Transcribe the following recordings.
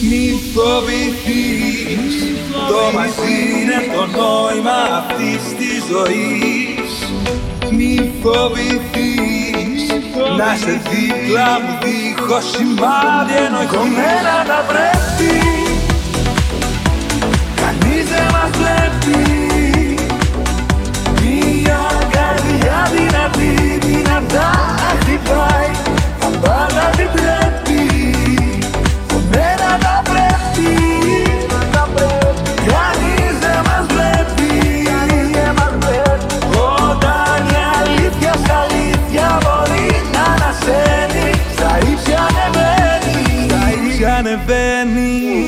Μη φοβηθείς. Το μαζί είναι το νόημα αυτής της ζωής. Μη φοβηθείς. Να σε δίπλα μου δίχως σημάδι ενώ κομμένα τα πρέπει ανεβαίνει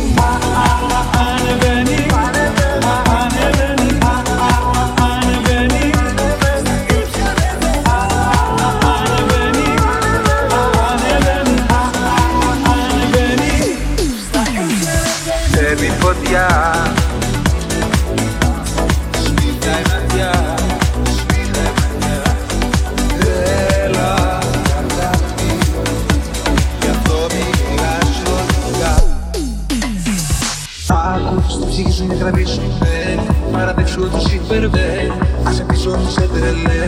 Άκου στη ψυχή σου μια γραμμή σου μπαίνει Παραδεξού τους υπερβαίνει Άσε πίσω μου σε τρελέ.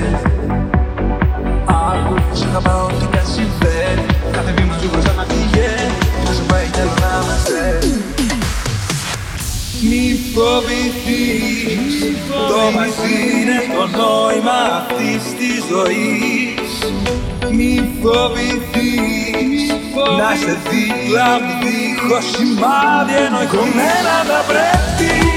Άκου σε αγαπάω τι κι αν συμβαίνει. Κάθε βήμα σου μπροστά να πηγαίνει Να σου πάει θέλω να είμαστε. Μη φοβηθείς Το μαζί είναι το νόημα αυτής της ζωής. Μη φοβηθείς Να σε δίπλα μου δίχως σημάδι ενώ κομμένα τα πρέπει